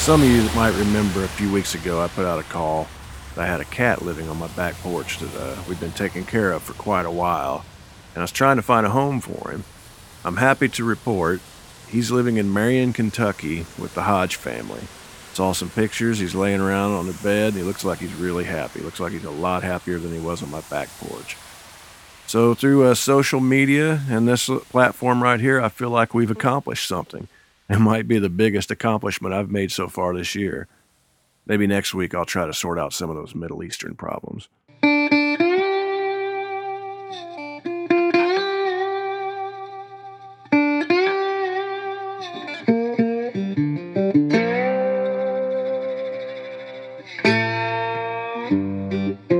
Some of you might remember a few weeks ago I put out a call. I had a cat living on my back porch that uh, we'd been taking care of for quite a while, and I was trying to find a home for him. I'm happy to report he's living in Marion, Kentucky with the Hodge family. Saw some pictures. He's laying around on the bed. He looks like he's really happy. Looks like he's a lot happier than he was on my back porch. So, through uh, social media and this platform right here, I feel like we've accomplished something. It might be the biggest accomplishment I've made so far this year. Maybe next week I'll try to sort out some of those Middle Eastern problems. Hi,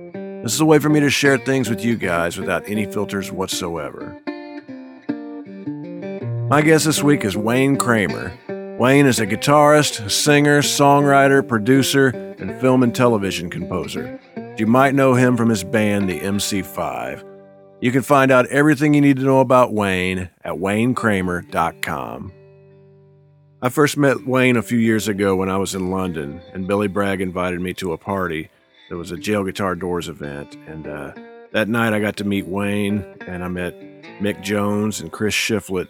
This is a way for me to share things with you guys without any filters whatsoever. My guest this week is Wayne Kramer. Wayne is a guitarist, singer, songwriter, producer, and film and television composer. You might know him from his band, the MC5. You can find out everything you need to know about Wayne at waynekramer.com. I first met Wayne a few years ago when I was in London, and Billy Bragg invited me to a party there was a jail guitar doors event, and uh, that night I got to meet Wayne, and I met Mick Jones and Chris Shiflett,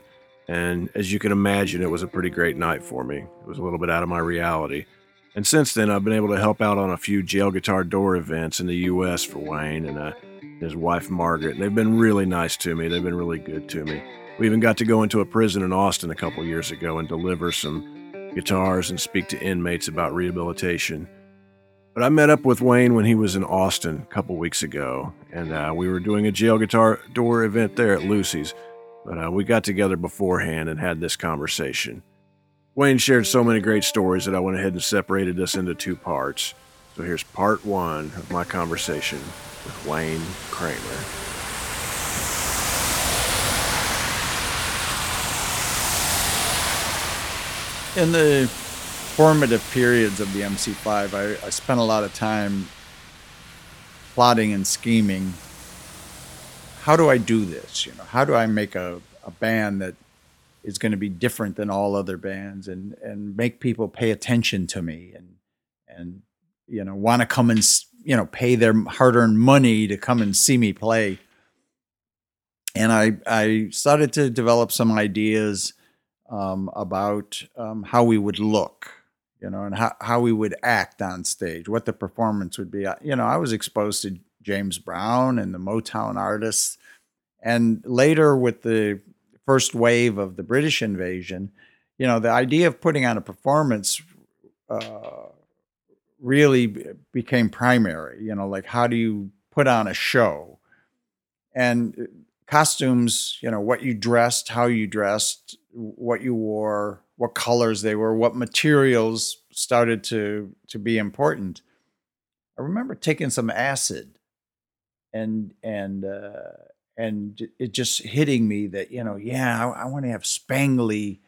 and as you can imagine, it was a pretty great night for me. It was a little bit out of my reality. And since then, I've been able to help out on a few jail guitar door events in the U.S. for Wayne and uh, his wife Margaret. And they've been really nice to me. They've been really good to me. We even got to go into a prison in Austin a couple years ago and deliver some guitars and speak to inmates about rehabilitation. But I met up with Wayne when he was in Austin a couple weeks ago, and uh, we were doing a jail guitar door event there at Lucy's. But uh, we got together beforehand and had this conversation. Wayne shared so many great stories that I went ahead and separated this into two parts. So here's part one of my conversation with Wayne Kramer. In the formative periods of the MC5, I, I spent a lot of time plotting and scheming. How do I do this? You know, how do I make a, a band that is going to be different than all other bands and and make people pay attention to me and and you know want to come and you know pay their hard-earned money to come and see me play and i i started to develop some ideas um, about um, how we would look you know, and how, how we would act on stage, what the performance would be. You know, I was exposed to James Brown and the Motown artists. And later, with the first wave of the British invasion, you know, the idea of putting on a performance uh, really became primary. You know, like how do you put on a show? And uh, costumes, you know, what you dressed, how you dressed, what you wore, what colors they were, what materials started to to be important. I remember taking some acid, and and uh, and it just hitting me that you know, yeah, I, I want to have spangly,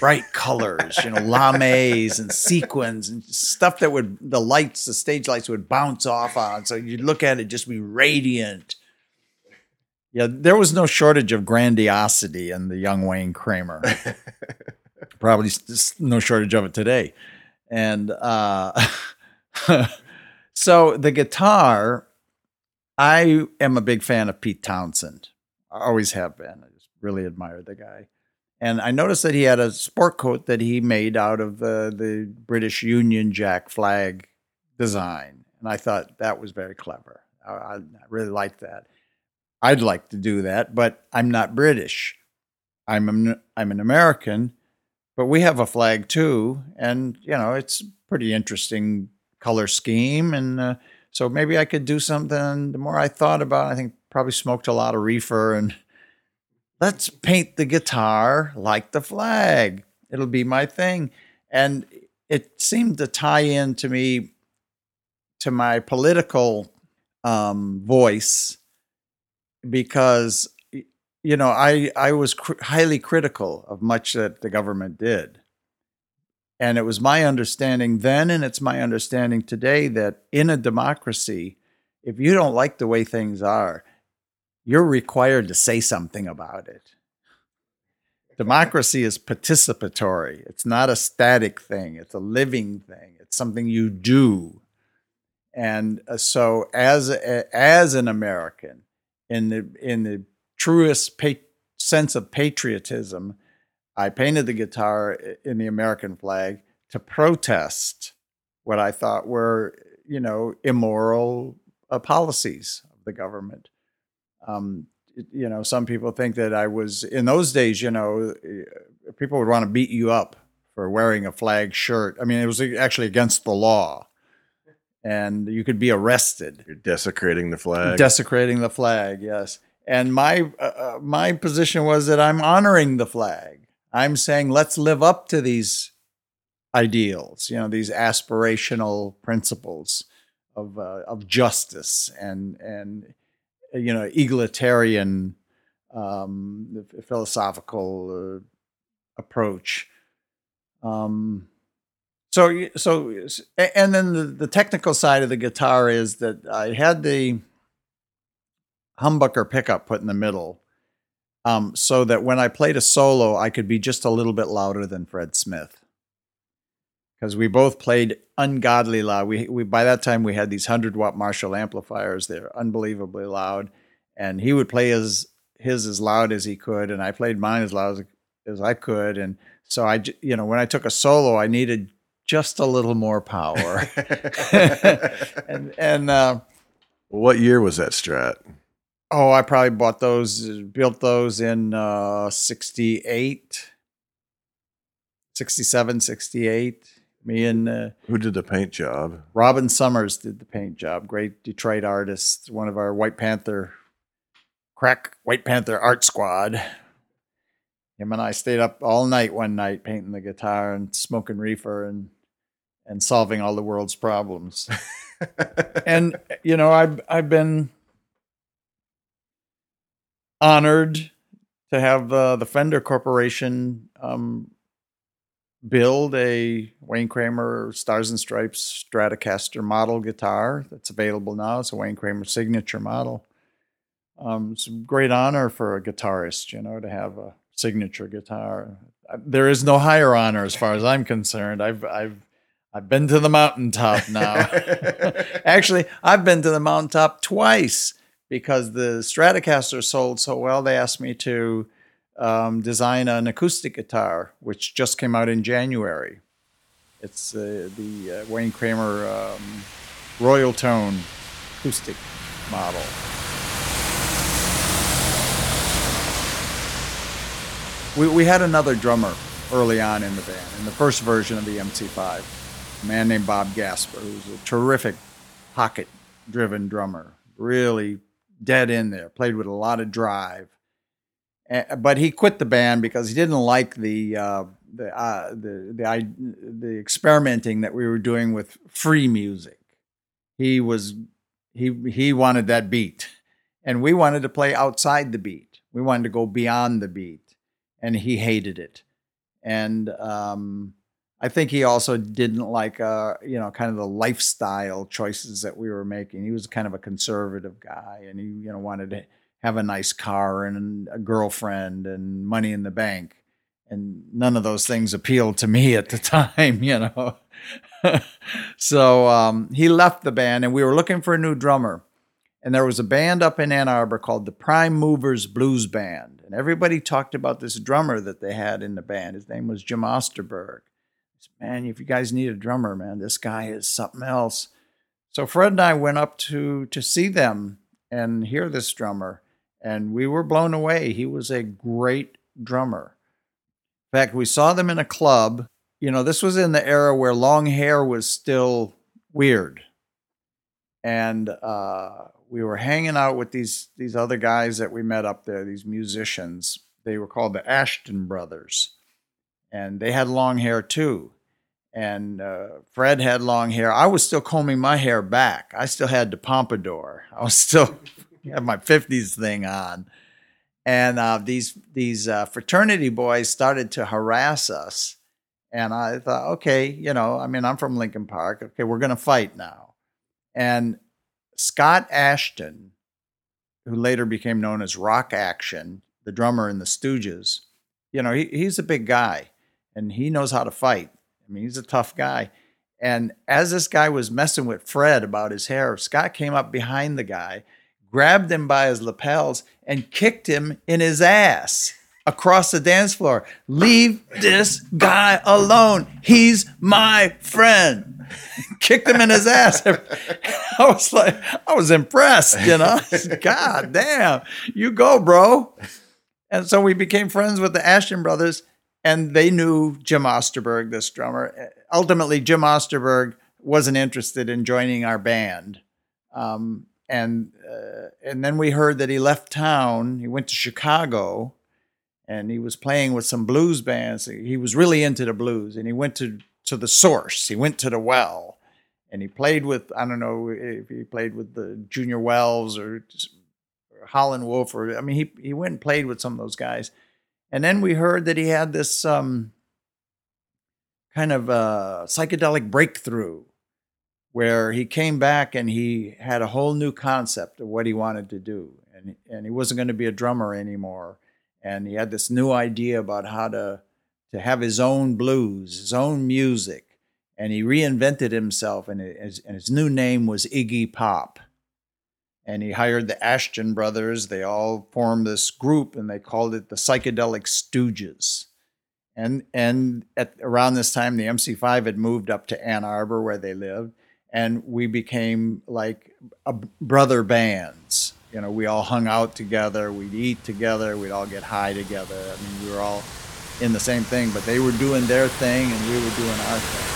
bright colors, you know, lames and sequins and stuff that would the lights, the stage lights would bounce off on. So you'd look at it just be radiant. Yeah, there was no shortage of grandiosity in the young Wayne Kramer. Probably no shortage of it today. And uh, so the guitar, I am a big fan of Pete Townshend. I always have been. I just really admire the guy. And I noticed that he had a sport coat that he made out of the, the British Union Jack flag design. And I thought that was very clever. I, I really liked that. I'd like to do that, but I'm not British. I'm an, I'm an American, but we have a flag too, and you know it's pretty interesting color scheme, and uh, So maybe I could do something. The more I thought about it, I think probably smoked a lot of reefer and let's paint the guitar like the flag. It'll be my thing. And it seemed to tie in to me to my political um, voice because you know I I was cr- highly critical of much that the government did, and it was my understanding then, and it's my understanding today that in a democracy, if you don't like the way things are, you're required to say something about it. Democracy is participatory. It's not a static thing. It's a living thing. It's something you do. And uh, so, as as an American, in the in the truest pa- sense of patriotism, I painted the guitar in the American flag to protest what I thought were, you know, immoral uh, policies of the government. Um, you know, some people think that I was in those days. You know, uh, people would want to beat you up for wearing a flag shirt. I mean, it was actually against the law, and you could be arrested. You're desecrating the flag. Desecrating the flag, yes. And my uh, uh, my position was that I'm honoring the flag. I'm saying let's live up to these ideals, you know, these aspirational principles of uh, of justice and and you know egalitarian um, philosophical uh, approach. Um, so so and then the, the technical side of the guitar is that I had the humbucker pickup put in the middle. Um, so that when I played a solo, I could be just a little bit louder than Fred Smith because we both played ungodly loud. We, we by that time we had these hundred watt Marshall amplifiers. They're unbelievably loud, and he would play his his as loud as he could, and I played mine as loud as, as I could. And so I, you know, when I took a solo, I needed just a little more power. and and uh, what year was that Strat? Oh, I probably bought those, built those in uh, 68, 67, 68. Me and uh, who did the paint job? Robin Summers did the paint job. Great Detroit artist, one of our White Panther, crack White Panther art squad. Him and I stayed up all night one night painting the guitar and smoking reefer and and solving all the world's problems. and you know, I've I've been honored to have uh, the Fender Corporation um, build a Wayne Kramer Stars and Stripes Stratocaster model guitar that's available now. It's a Wayne Kramer signature model. Um, it's a great honor for a guitarist, you know, to have a signature guitar. There is no higher honor as far as I'm concerned. I've I've I've been to the mountaintop now. Actually, I've been to the mountaintop twice because the Stratocaster sold so well. They asked me to um, design an acoustic guitar, which just came out in January. It's uh, the uh, Wayne Kramer um, Royal Tone acoustic model. We, we had another drummer early on in the band, in the first version of the MC5, a man named Bob Gaspar, who's a terrific pocket driven drummer, really dead in there, played with a lot of drive but he quit the band because he didn't like the uh, the, uh, the the the experimenting that we were doing with free music. He was he he wanted that beat, and we wanted to play outside the beat. We wanted to go beyond the beat, and he hated it. And um, I think he also didn't like uh, you know kind of the lifestyle choices that we were making. He was kind of a conservative guy, and he you know wanted to have a nice car and a girlfriend and money in the bank. And none of those things appealed to me at the time, you know. so um, he left the band, and we were looking for a new drummer. And there was a band up in Ann Arbor called the Prime Movers Blues Band. And everybody talked about this drummer that they had in the band. His name was Jim Osterberg. Man, if you guys need a drummer, man, this guy is something else. So Fred and I went up to to see them and hear this drummer and we were blown away. He was a great drummer. In fact, we saw them in a club. You know, this was in the era where long hair was still weird. and uh, we were hanging out with these these other guys that we met up there, these musicians. They were called the Asheton Brothers, and they had long hair too. And uh, Fred had long hair. I was still combing my hair back. I still had the pompadour. I was still had my '50s thing on, and uh, these these uh, fraternity boys started to harass us. And I thought, okay, you know, I mean, I'm from Lincoln Park. Okay, we're going to fight now. And Scott Asheton, who later became known as Rock Action, the drummer in the Stooges, you know, he, he's a big guy and he knows how to fight. I mean, he's a tough guy. And as this guy was messing with Fred about his hair, Scott came up behind the guy, grabbed him by his lapels, and kicked him in his ass across the dance floor. Leave this guy alone. He's my friend. Kicked him in his ass. I was like, I was impressed, you know. God damn, you go, bro. And so we became friends with the Asheton brothers, and they knew Jim Osterberg, this drummer. Ultimately, Jim Osterberg wasn't interested in joining our band. Um, and uh, and then we heard that he left town. He went to Chicago and he was playing with some blues bands. He was really into the blues, and he went to to the source. He went to the well, and he played with I don't know if he played with the Junior Wells or, or Howlin' Wolf, or I mean he he went and played with some of those guys, and then we heard that he had this um, kind of uh, psychedelic breakthrough where he came back and he had a whole new concept of what he wanted to do, and and he wasn't going to be a drummer anymore. And he had this new idea about how to to have his own blues, his own music, and he reinvented himself, and his, and his new name was Iggy Pop. And he hired the Asheton brothers. They all formed this group, and they called it the Psychedelic Stooges. And and at around this time, the MC5 had moved up to Ann Arbor, where they lived, and we became like a brother bands you know, we all hung out together, we'd eat together, we'd all get high together. I mean, we were all in the same thing, but they were doing their thing and we were doing our thing.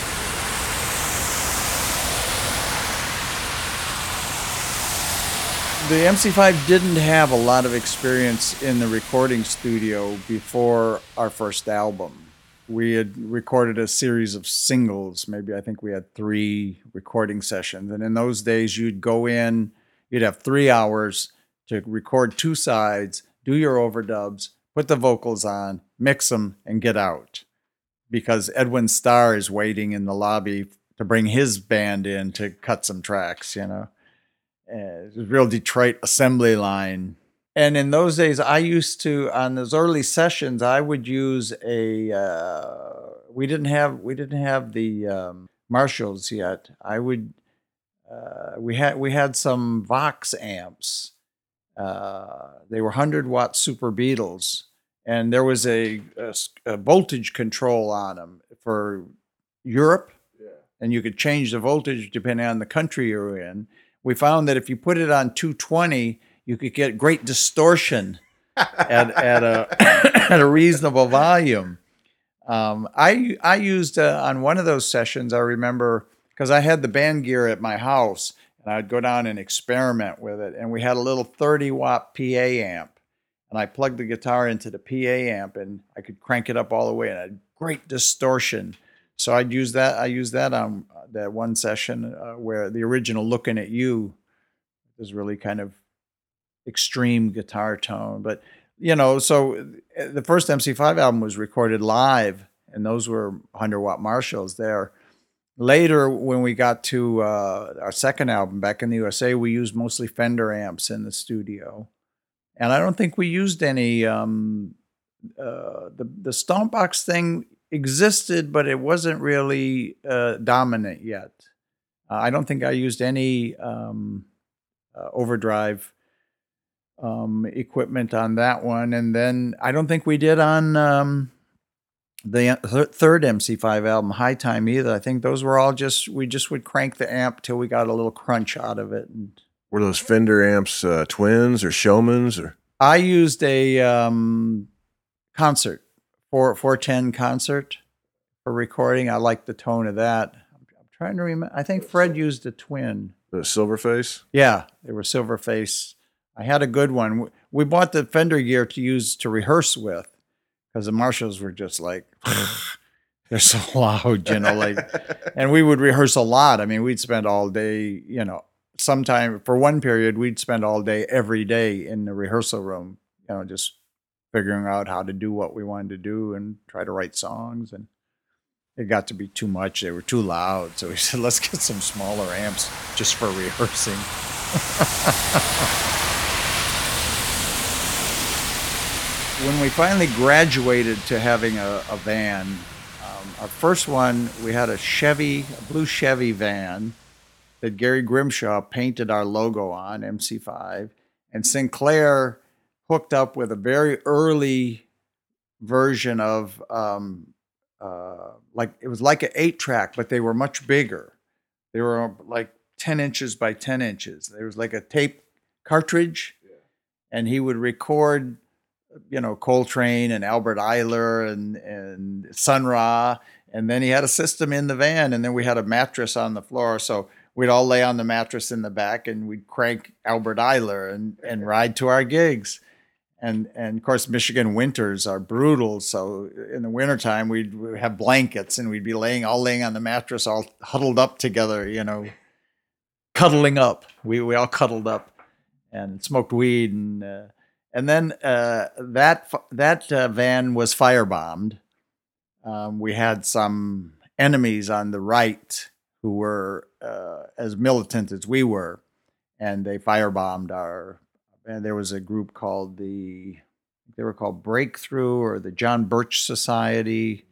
The MC5 didn't have a lot of experience in the recording studio before our first album. We had recorded a series of singles. Maybe I think we had three recording sessions. And in those days, you'd go in, you'd have three hours to record two sides, do your overdubs, put the vocals on, mix them, and get out. Because Edwin Starr is waiting in the lobby to bring his band in to cut some tracks, you know. Uh, real Detroit assembly line. And in those days, I used to on those early sessions, I would use a. Uh, we didn't have we didn't have the um, Marshalls yet. I would uh, we had we had some Vox amps. Uh, they were hundred watt Super Beatles, and there was a, a, a voltage control on them for Europe, yeah. and you could change the voltage depending on the country you're in. We found that if you put it on 220, you could get great distortion at, at a at a reasonable volume. Um, I I used uh, on one of those sessions. I remember because I had the band gear at my house and I'd go down and experiment with it. And we had a little 30 watt PA amp. And I plugged the guitar into the PA amp and I could crank it up all the way and I had great distortion. So I'd use that. I used that on that one session uh, where the original "Looking at You" was really kind of extreme guitar tone. But you know, so uh, the first MC5 album was recorded live, and those were 100 watt Marshalls there later when we got to uh, our second album back in the usa we used mostly fender amps in the studio and i don't think we used any um, uh, the, the stompbox thing existed but it wasn't really uh, dominant yet uh, i don't think i used any um, uh, overdrive um, equipment on that one and then i don't think we did on um, the third MC5 album, High Time, either. I think those were all just we just would crank the amp till we got a little crunch out of it. And were those Fender amps uh, twins or Showmans or? I used a um, concert, four four ten concert for recording. I like the tone of that. I'm, I'm trying to remember. I think Fred used a twin. The Silverface. Yeah, they were silver face. I had a good one. We bought the Fender gear to use to rehearse with because the Marshalls were just like they're so loud, you know, like and we would rehearse a lot. I mean, we'd spend all day, you know, sometime for one period we'd spend all day every day in the rehearsal room, you know, just figuring out how to do what we wanted to do and try to write songs and it got to be too much. They were too loud. So we said, let's get some smaller amps just for rehearsing. when we finally graduated to having a, a van, um, our first one, we had a Chevy, a blue Chevy van that Gary Grimshaw painted our logo on, MC5. And Sinclair hooked up with a very early version of um, uh, like it was like an eight track, but they were much bigger. They were like ten inches by ten inches. There was like a tape cartridge, yeah. and he would record, you know, Coltrane and Albert Ayler and and Sun Ra, and then he had a system in the van, and then we had a mattress on the floor, so we'd all lay on the mattress in the back, and we'd crank Albert Ayler and and ride to our gigs and and of course Michigan winters are brutal. So in the wintertime we'd, we'd have blankets and we'd be laying all laying on the mattress, all huddled up together, you know, cuddling up. We we all cuddled up and smoked weed and uh, and then uh, that that uh, van was firebombed. Um, we had some enemies on the right who were uh, as militant as we were, and they firebombed our and there was a group called the they were called Breakthrough or the John Birch Society.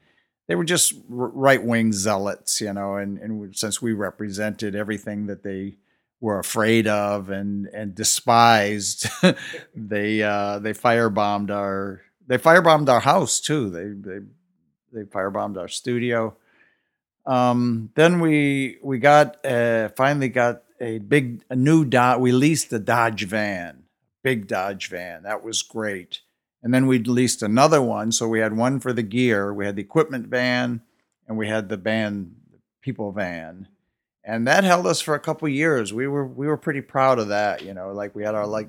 They were just right wing zealots, you know, and, and since we represented everything that they were afraid of and and despised, they uh, they firebombed our they firebombed our house too. They they they firebombed our studio. Um, then we we got uh, finally got a big a new Dodge. We leased a Dodge van, big Dodge van. That was great. And then we leased another one. So we had one for the gear, we had the equipment van, and we had the band people van. And that held us for a couple years. We were we were pretty proud of that, you know, like we had our like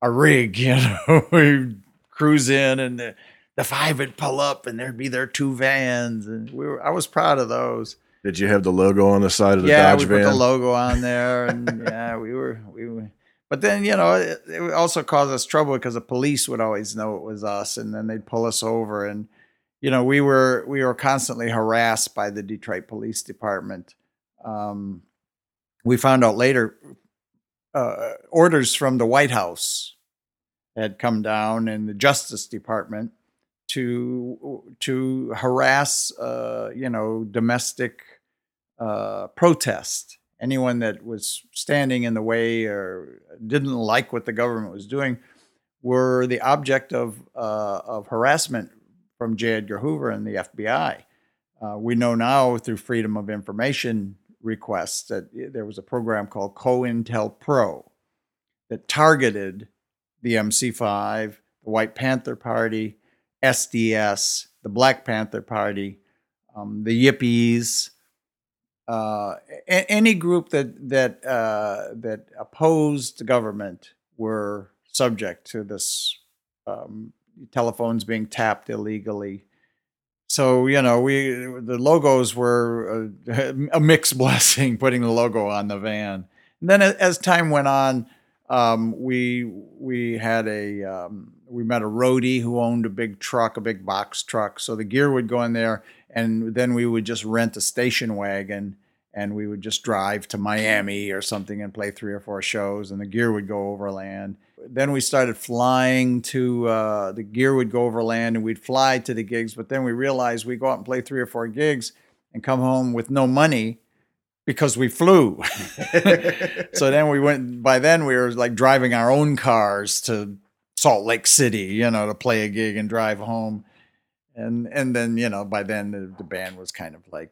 a rig, you know, we cruise in and the, the five would pull up and there'd be their two vans and we were I was proud of those. Did you have the logo on the side of the yeah, Dodge van? Yeah, we van? put the logo on there and yeah, we were we were but then, you know, it, it also caused us trouble because the police would always know it was us and then they'd pull us over. And, you know, we were we were constantly harassed by the Detroit Police Department. Um, we found out later uh, orders from the White House had come down and the Justice Department to to harass, uh, you know, domestic uh, protest anyone that was standing in the way or didn't like what the government was doing were the object of, uh, of harassment from J. Edgar Hoover and the FBI. Uh, we know now through Freedom of Information requests that there was a program called COINTELPRO that targeted the MC5, the White Panther Party, SDS, the Black Panther Party, um, the Yippies, uh, any group that that uh, that opposed the government were subject to this um, telephones being tapped illegally. So you know, we the logos were a, a mixed blessing, putting the logo on the van. And then as time went on, um, we we had a um, we met a roadie who owned a big truck, a big box truck. So the gear would go in there, and then we would just rent a station wagon and we would just drive to Miami or something and play three or four shows, and the gear would go overland. Then we started flying to uh, the gear would go overland, and we'd fly to the gigs. But then we realized we go out and play three or four gigs and come home with no money because we flew. so then we went. By then we were like driving our own cars to Salt Lake City, you know, to play a gig and drive home. And and then you know by then the, the band was kind of like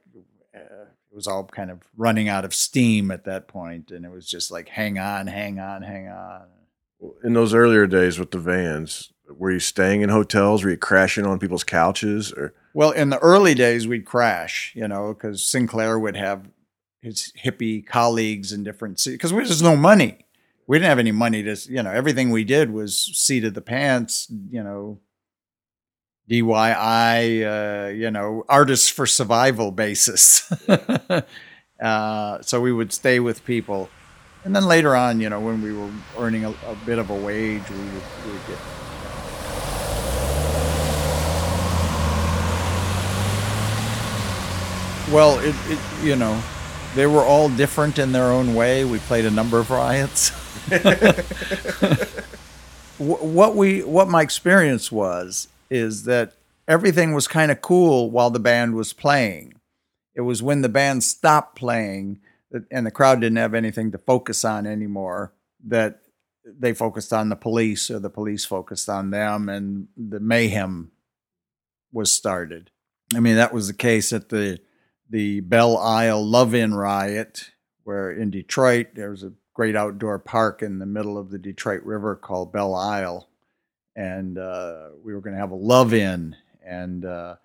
uh, it was all kind of running out of steam at that point, and it was just like, hang on, hang on, hang on. In those earlier days with the vans, were you staying in hotels? Were you crashing on people's couches? Or well, in the early days, we'd crash, you know, because Sinclair would have his hippie colleagues in different cities because there's no money. We didn't have any money to, you know, everything we did was seat of the pants, you know, DIY, uh, you know, artists for survival basis. uh, so we would stay with people. And then later on, you know, when we were earning a, a bit of a wage, we would, we would get Well, it, it, you know, they were all different in their own way. We played a number of riots. what we what my experience was is that everything was kind of cool while the band was playing. It was when the band stopped playing and the crowd didn't have anything to focus on anymore that they focused on the police or the police focused on them and the mayhem was started. I mean, that was the case at the the Belle Isle Love-In riot, where in Detroit there was a great outdoor park in the middle of the Detroit River called Belle Isle, and uh, we were going to have a love-in, and uh,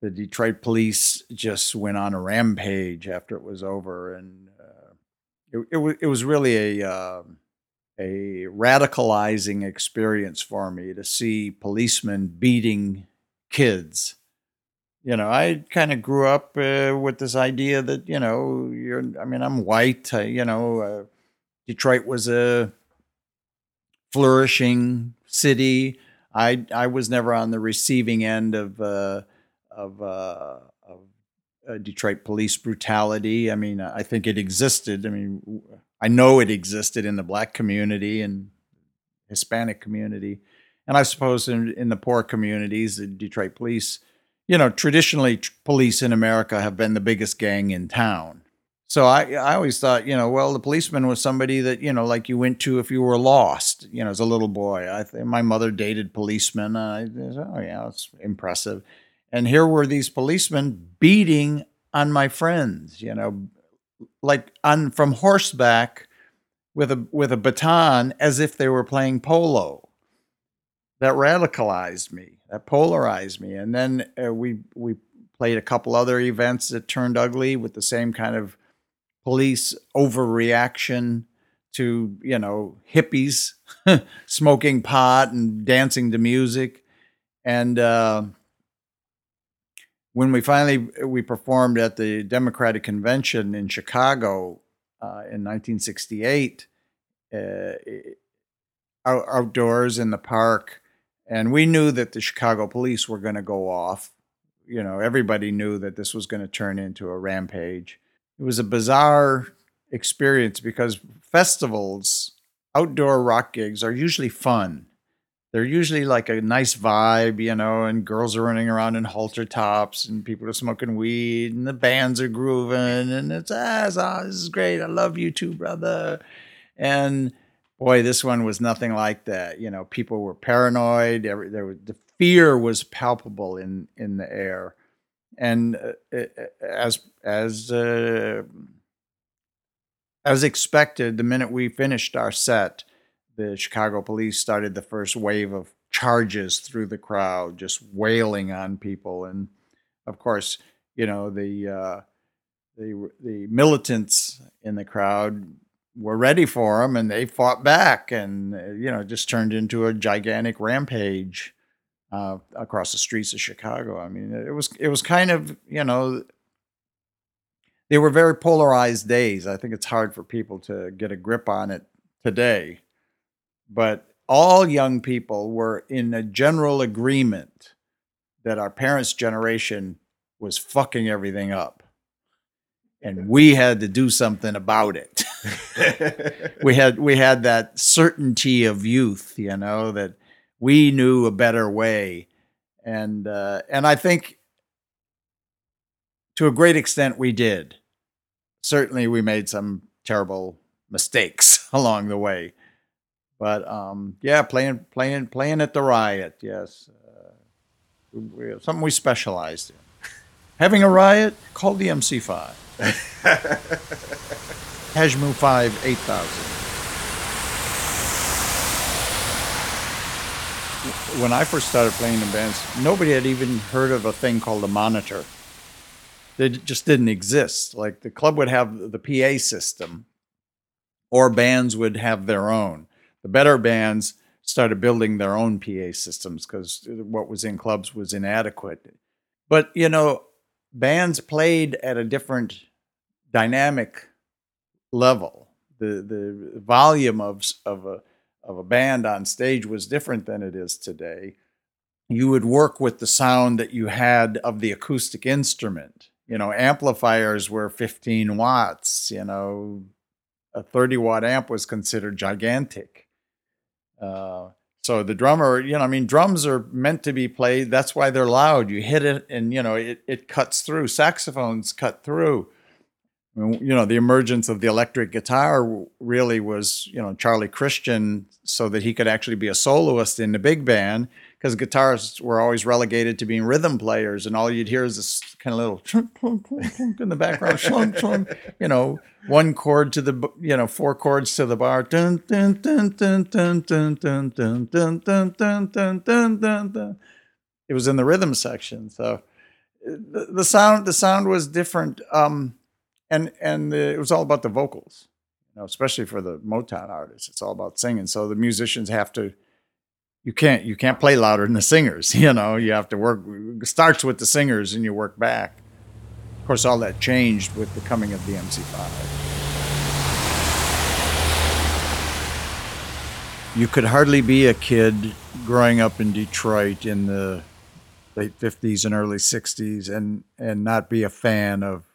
the Detroit police just went on a rampage after it was over, and uh, it, it, was it was really a um, a radicalizing experience for me to see policemen beating kids you know, I kind of grew up uh, with this idea that you know, you're. I mean, I'm white. You know, uh, Detroit was a flourishing city. I I was never on the receiving end of uh, of uh, of uh, Detroit police brutality. I mean, I think it existed. I mean, I know it existed in the black community and Hispanic community, and I suppose in, in the poor communities, the Detroit police you know, traditionally police in America have been the biggest gang in town. So I, I always thought, you know, well, the policeman was somebody that, you know, like you went to if you were lost, you know, as a little boy. I th- my mother dated policemen. I, oh, yeah, it's impressive. And here were these policemen beating on my friends, you know, like on from horseback with a with a baton as if they were playing polo. That radicalized me that polarized me. And then uh, we we played a couple other events that turned ugly with the same kind of police overreaction to you know hippies smoking pot and dancing to music and uh, when we finally we performed at the democratic convention in chicago uh, in 1968 uh, outdoors in the park and we knew that the Chicago police were going to go off. You know, everybody knew that this was going to turn into a rampage. It was a bizarre experience because festivals, outdoor rock gigs are usually fun. They're usually like a nice vibe, you know, and girls are running around in halter tops and people are smoking weed and the bands are grooving and it's, ah, it's, this is great. I love you too, brother. And boy, this one was nothing like that. You know, people were paranoid. Every, there was, the fear was palpable in in the air, and uh, as as uh, as expected, the minute we finished our set, the Chicago police started the first wave of charges through the crowd, just wailing on people, and of course, you know the. Uh, the the militants in the crowd were ready for them and they fought back and uh, you know just turned into a gigantic rampage uh, across the streets of Chicago. I mean, it was it was kind of you know they were very polarized days. I think it's hard for people to get a grip on it today, but all young people were in a general agreement that our parents' generation was fucking everything up and we had to do something about it. we had we had that certainty of youth, you know, that we knew a better way, and uh, and I think to a great extent we did. Certainly, we made some terrible mistakes along the way, but um, yeah, playing playing playing at the riot, yes, uh, we, something we specialized in. Having a riot, call the MC5. Hajmu 5 8000. When I first started playing in bands, nobody had even heard of a thing called a monitor. They just didn't exist. Like the club would have the PA system, or bands would have their own. The better bands started building their own PA systems because what was in clubs was inadequate. But, you know, bands played at a different dynamic level. The, the volume of, of, a, of a band on stage was different than it is today. You would work with the sound that you had of the acoustic instrument. You know, amplifiers were 15 watts, you know, a 30 watt amp was considered gigantic uh, so the drummer, you know, I mean, drums are meant to be played. That's why they're loud. You hit it, and you know, it it cuts through. Saxophones cut through. You know, the emergence of the electric guitar really was, you know, Charlie Christian, so that he could actually be a soloist in the big band because guitarists were always relegated to being rhythm players, and all you'd hear is this kind of little in the background, you know, one chord to the, you know, four chords to the bar. It was in the rhythm section, so the, the sound the sound was different, um, and and it was all about the vocals, you know, especially for the Motown artists. It's all about singing, so the musicians have to you can't you can't play louder than the singers. You know, you have to work. Starts with the singers and you work back. Of course, all that changed with the coming of the MC5. You could hardly be a kid growing up in Detroit in the late 50s and early 60s and and not be a fan of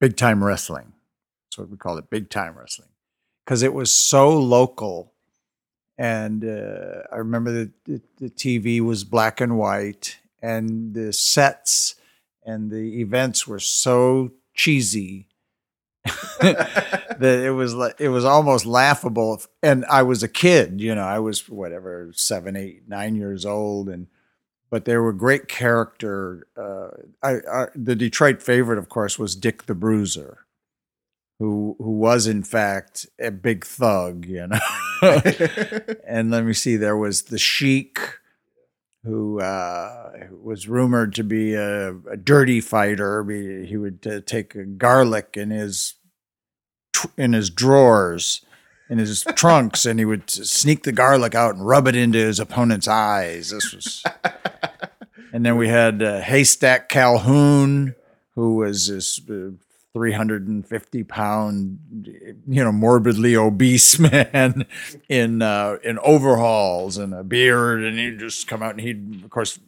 big time wrestling. That's what we call it, big time wrestling, because it was so local and uh, I remember the, the, the, TV was black and white, and the sets and the events were so cheesy that it was like it was almost laughable. And I was a kid, you know, I was whatever seven, eight, nine years old, and but there were great character. Uh, I, I, the Detroit favorite, of course, was Dick the Bruiser who who was in fact a big thug, you know. and let me see, there was the Sheik, who uh, was rumored to be a, a dirty fighter. He would uh, take garlic in his in his drawers, in his trunks, and he would sneak the garlic out and rub it into his opponent's eyes. This was. and then we had uh, Haystack Calhoun, who was this uh, 350 pound, you know, morbidly obese man in uh, in overalls and a beard, and he'd just come out and he'd, of course,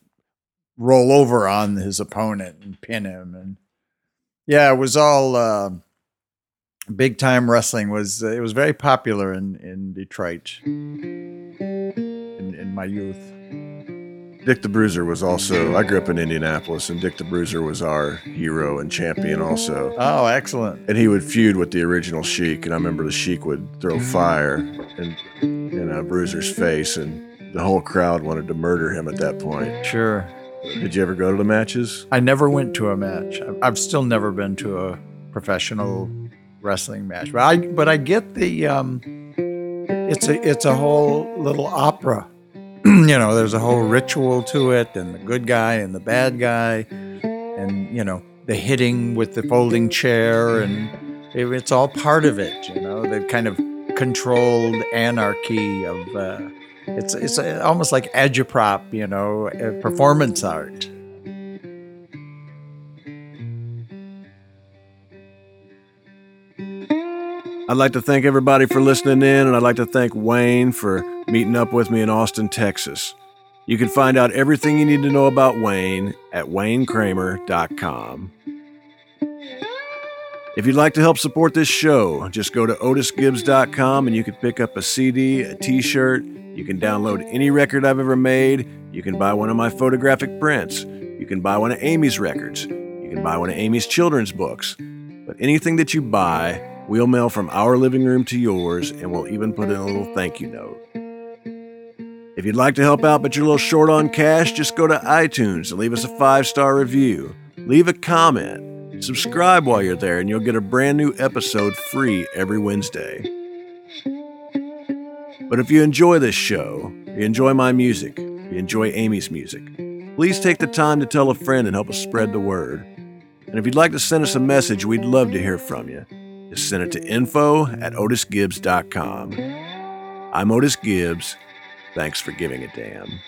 roll over on his opponent and pin him. And yeah, it was all uh, big time wrestling. Was uh, it was very popular in in Detroit in, in my youth. Dick the Bruiser was also, I grew up in Indianapolis, and Dick the Bruiser was our hero and champion also. Oh, excellent. And he would feud with the original Sheik. And I remember the Sheik would throw fire in, in a Bruiser's face, and the whole crowd wanted to murder him at that point. Sure. Did you ever go to the matches? I never went to a match. I've still never been to a professional wrestling match. But I, but I get the, um, it's a, it's a whole little opera you know, there's a whole ritual to it, and the good guy and the bad guy, and you know, the hitting with the folding chair, and it, it's all part of it. You know, the kind of controlled anarchy of uh, it's it's almost like agitprop, you know, performance art. I'd like to thank everybody for listening in, and I'd like to thank Wayne for meeting up with me in Austin, Texas. You can find out everything you need to know about Wayne at waynekramer.com. If you'd like to help support this show, just go to otisgibbs.com and you can pick up a CD, a t shirt. You can download any record I've ever made. You can buy one of my photographic prints. You can buy one of Amy's records. You can buy one of Amy's children's books. But anything that you buy, We'll mail from our living room to yours, and we'll even put in a little thank you note. If you'd like to help out but you're a little short on cash, just go to iTunes and leave us a five star review. Leave a comment. Subscribe while you're there, and you'll get a brand new episode free every Wednesday. But if you enjoy this show, you enjoy my music, you enjoy Amy's music, please take the time to tell a friend and help us spread the word. And if you'd like to send us a message, we'd love to hear from you. Just send it to info at otisgibbs.com. I'm Otis Gibbs. Thanks for giving a damn.